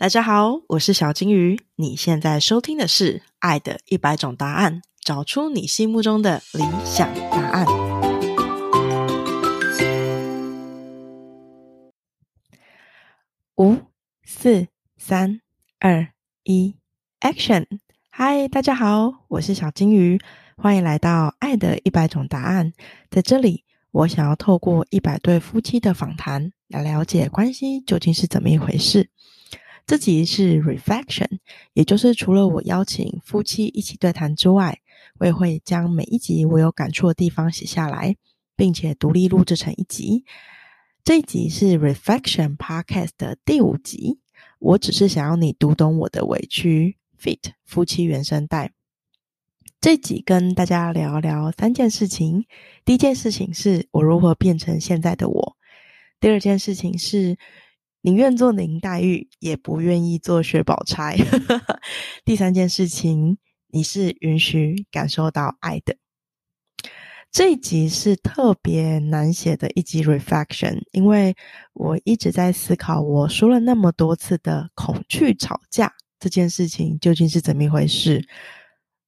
大家好，我是小金鱼。你现在收听的是《爱的一百种答案》，找出你心目中的理想答案。五、四、三、二、一，Action！嗨，大家好，我是小金鱼，欢迎来到《爱的一百种答案》。在这里，我想要透过一百对夫妻的访谈，来了解关系究竟是怎么一回事。这集是 reflection，也就是除了我邀请夫妻一起对谈之外，我也会将每一集我有感触的地方写下来，并且独立录制成一集。这一集是 reflection podcast 的第五集。我只是想要你读懂我的委屈。fit 夫妻原声带。这集跟大家聊聊三件事情。第一件事情是我如何变成现在的我。第二件事情是。宁愿做林黛玉，也不愿意做薛宝钗。第三件事情，你是允许感受到爱的。这一集是特别难写的一集 reflection，因为我一直在思考，我说了那么多次的恐惧吵架这件事情究竟是怎么一回事。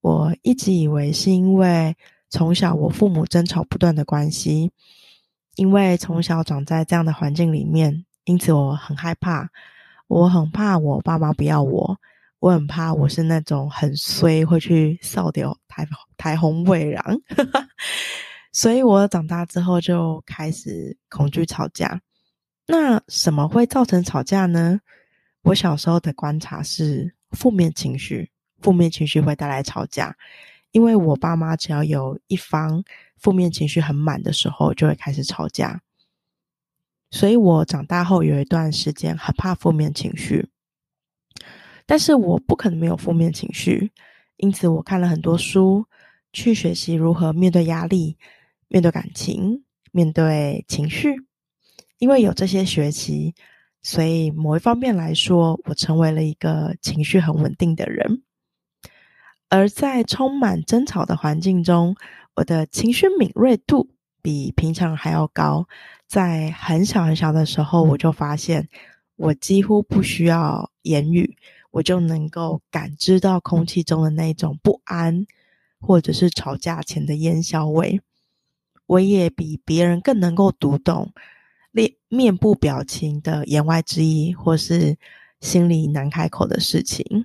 我一直以为是因为从小我父母争吵不断的关系，因为从小长在这样的环境里面。因此我很害怕，我很怕我爸妈不要我，我很怕我是那种很衰会去扫掉台台红未攘，所以我长大之后就开始恐惧吵架。那什么会造成吵架呢？我小时候的观察是负面情绪，负面情绪会带来吵架，因为我爸妈只要有一方负面情绪很满的时候，就会开始吵架。所以我长大后有一段时间很怕负面情绪，但是我不可能没有负面情绪，因此我看了很多书，去学习如何面对压力、面对感情、面对情绪。因为有这些学习，所以某一方面来说，我成为了一个情绪很稳定的人。而在充满争吵的环境中，我的情绪敏锐度比平常还要高。在很小很小的时候，我就发现，我几乎不需要言语，我就能够感知到空气中的那种不安，或者是吵架前的烟硝味。我也比别人更能够读懂面面部表情的言外之意，或是心里难开口的事情。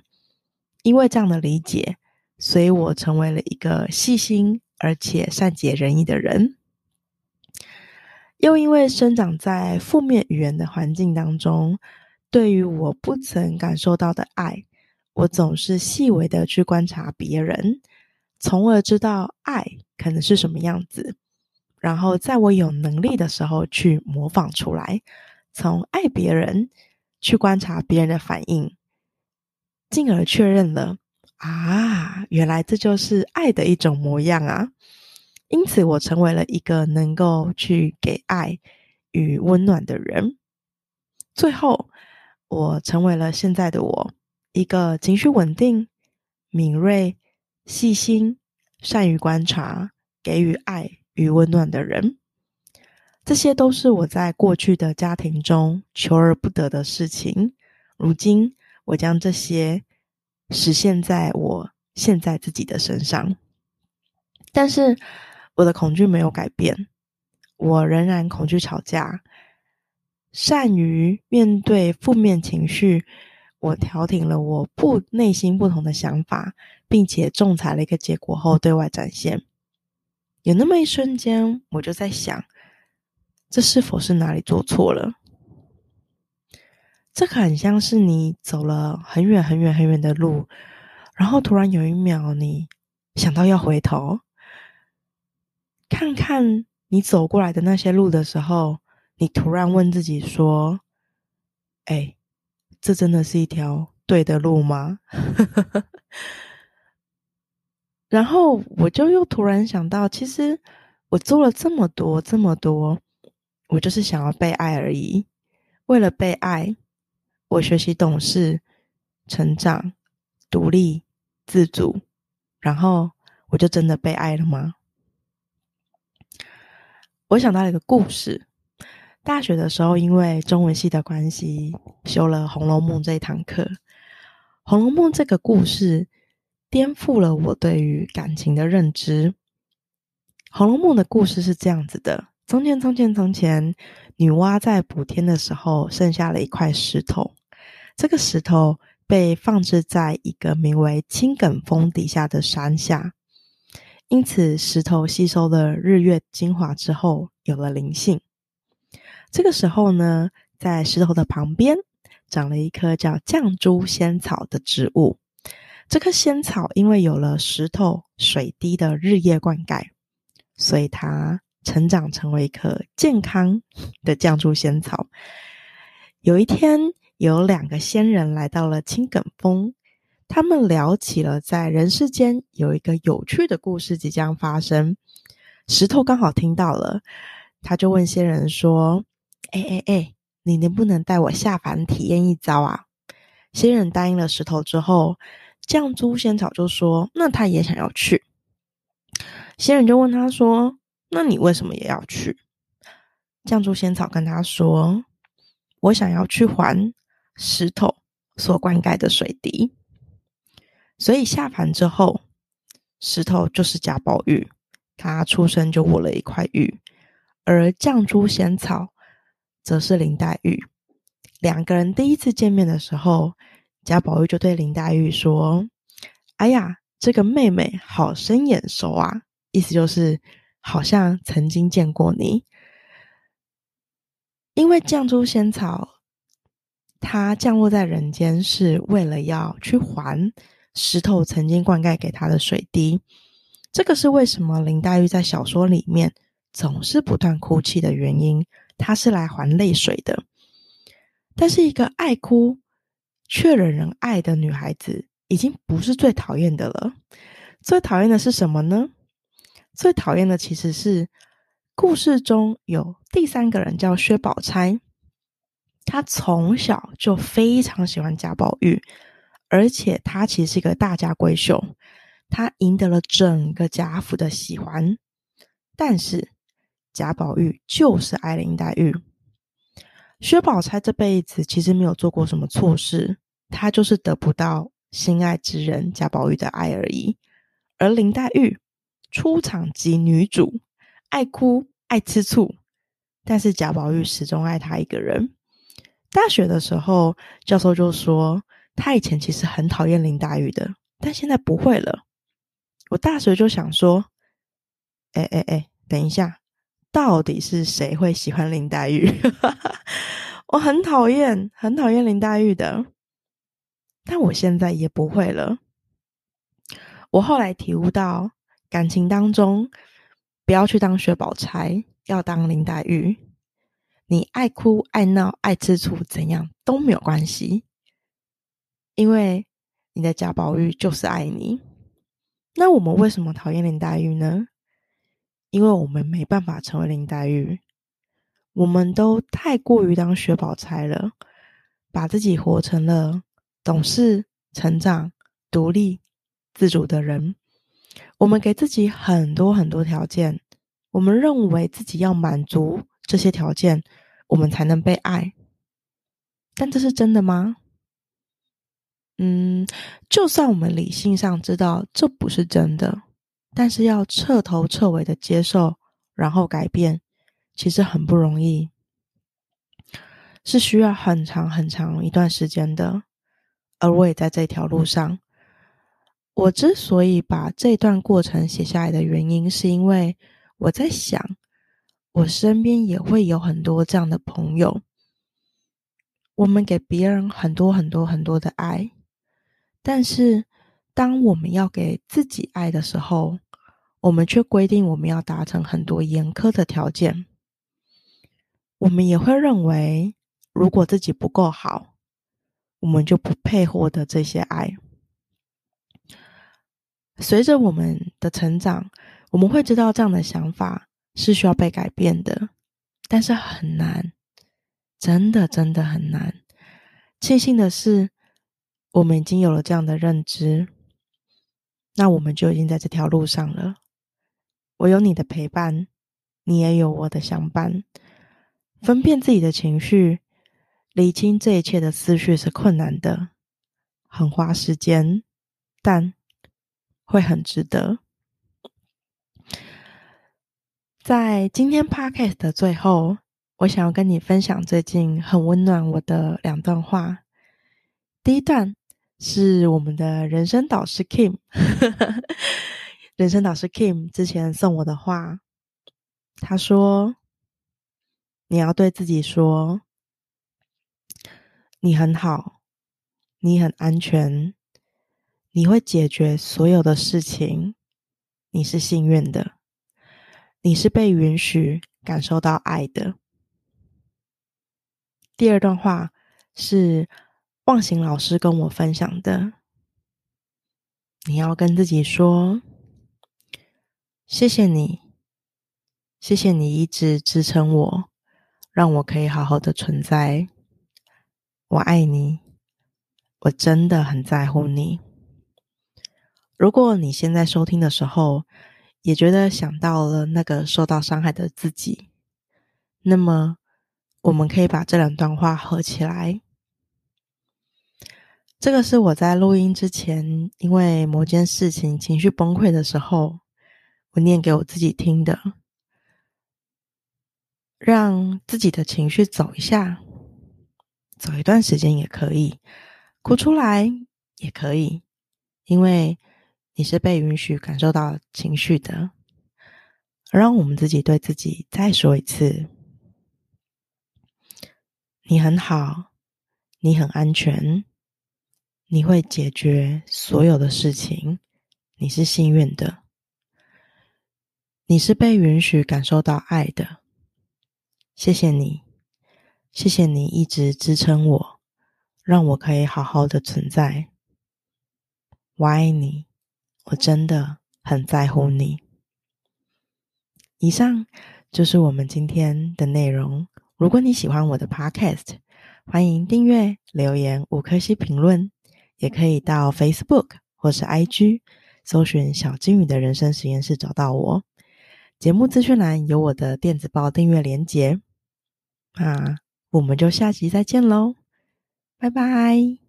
因为这样的理解，所以我成为了一个细心而且善解人意的人。又因为生长在负面语言的环境当中，对于我不曾感受到的爱，我总是细微的去观察别人，从而知道爱可能是什么样子，然后在我有能力的时候去模仿出来，从爱别人去观察别人的反应，进而确认了啊，原来这就是爱的一种模样啊。因此，我成为了一个能够去给爱与温暖的人。最后，我成为了现在的我，一个情绪稳定、敏锐、细心、善于观察、给予爱与温暖的人。这些都是我在过去的家庭中求而不得的事情。如今，我将这些实现在我现在自己的身上。但是，我的恐惧没有改变，我仍然恐惧吵架，善于面对负面情绪。我调停了我不内心不同的想法，并且仲裁了一个结果后对外展现。有那么一瞬间，我就在想，这是否是哪里做错了？这很像是你走了很远很远很远的路，然后突然有一秒，你想到要回头。看看你走过来的那些路的时候，你突然问自己说：“哎，这真的是一条对的路吗？” 然后我就又突然想到，其实我做了这么多这么多，我就是想要被爱而已。为了被爱，我学习懂事、成长、独立、自主，然后我就真的被爱了吗？我想到了一个故事，大学的时候，因为中文系的关系，修了《红楼梦》这一堂课。《红楼梦》这个故事颠覆了我对于感情的认知。《红楼梦》的故事是这样子的：从前，从前，从前，女娲在补天的时候，剩下了一块石头。这个石头被放置在一个名为青埂峰底下的山下。因此，石头吸收了日月精华之后，有了灵性。这个时候呢，在石头的旁边长了一棵叫绛珠仙草的植物。这棵仙草因为有了石头水滴的日夜灌溉，所以它成长成为一棵健康的绛珠仙草。有一天，有两个仙人来到了青埂峰。他们聊起了在人世间有一个有趣的故事即将发生。石头刚好听到了，他就问仙人说：“哎哎哎，你能不能带我下凡体验一遭啊？”仙人答应了石头之后，绛珠仙草就说：“那他也想要去。”仙人就问他说：“那你为什么也要去？”绛珠仙草跟他说：“我想要去还石头所灌溉的水滴。”所以下凡之后，石头就是贾宝玉，他出生就握了一块玉，而绛珠仙草则是林黛玉。两个人第一次见面的时候，贾宝玉就对林黛玉说：“哎呀，这个妹妹好生眼熟啊！”意思就是好像曾经见过你。因为绛珠仙草，它降落在人间是为了要去还。石头曾经灌溉给他的水滴，这个是为什么林黛玉在小说里面总是不断哭泣的原因。她是来还泪水的。但是，一个爱哭却惹人爱的女孩子，已经不是最讨厌的了。最讨厌的是什么呢？最讨厌的其实是故事中有第三个人叫薛宝钗，她从小就非常喜欢贾宝玉。而且他其实是一个大家闺秀，他赢得了整个贾府的喜欢。但是贾宝玉就是爱林黛玉。薛宝钗这辈子其实没有做过什么错事，她就是得不到心爱之人贾宝玉的爱而已。而林黛玉出场即女主，爱哭爱吃醋，但是贾宝玉始终爱她一个人。大学的时候，教授就说。他以前其实很讨厌林黛玉的，但现在不会了。我大学就想说，哎哎哎，等一下，到底是谁会喜欢林黛玉？我很讨厌，很讨厌林黛玉的，但我现在也不会了。我后来体悟到，感情当中不要去当薛宝钗，要当林黛玉。你爱哭爱闹爱吃醋，怎样都没有关系。因为你的贾宝玉就是爱你，那我们为什么讨厌林黛玉呢？因为我们没办法成为林黛玉，我们都太过于当薛宝钗了，把自己活成了懂事、成长、独立、自主的人。我们给自己很多很多条件，我们认为自己要满足这些条件，我们才能被爱。但这是真的吗？嗯，就算我们理性上知道这不是真的，但是要彻头彻尾的接受，然后改变，其实很不容易，是需要很长很长一段时间的。而我也在这条路上。我之所以把这段过程写下来的原因，是因为我在想，我身边也会有很多这样的朋友，我们给别人很多很多很多的爱。但是，当我们要给自己爱的时候，我们却规定我们要达成很多严苛的条件。我们也会认为，如果自己不够好，我们就不配获得这些爱。随着我们的成长，我们会知道这样的想法是需要被改变的，但是很难，真的真的很难。庆幸的是。我们已经有了这样的认知，那我们就已经在这条路上了。我有你的陪伴，你也有我的相伴。分辨自己的情绪，理清这一切的思绪是困难的，很花时间，但会很值得。在今天 podcast 的最后，我想要跟你分享最近很温暖我的两段话。第一段是我们的人生导师 Kim，人生导师 Kim 之前送我的话，他说：“你要对自己说，你很好，你很安全，你会解决所有的事情，你是幸运的。”你是被允许感受到爱的。第二段话是忘形老师跟我分享的。你要跟自己说：“谢谢你，谢谢你一直支撑我，让我可以好好的存在。我爱你，我真的很在乎你。”如果你现在收听的时候，也觉得想到了那个受到伤害的自己，那么我们可以把这两段话合起来。这个是我在录音之前，因为某件事情情绪崩溃的时候，我念给我自己听的，让自己的情绪走一下，走一段时间也可以，哭出来也可以，因为。你是被允许感受到情绪的，让我们自己对自己再说一次：你很好，你很安全，你会解决所有的事情，你是幸运的，你是被允许感受到爱的。谢谢你，谢谢你一直支撑我，让我可以好好的存在。我爱你。我真的很在乎你。以上就是我们今天的内容。如果你喜欢我的 Podcast，欢迎订阅、留言五颗星评论，也可以到 Facebook 或是 IG 搜寻“小金鱼的人生实验室”找到我。节目资讯栏有我的电子报订阅连结。那我们就下集再见喽，拜拜。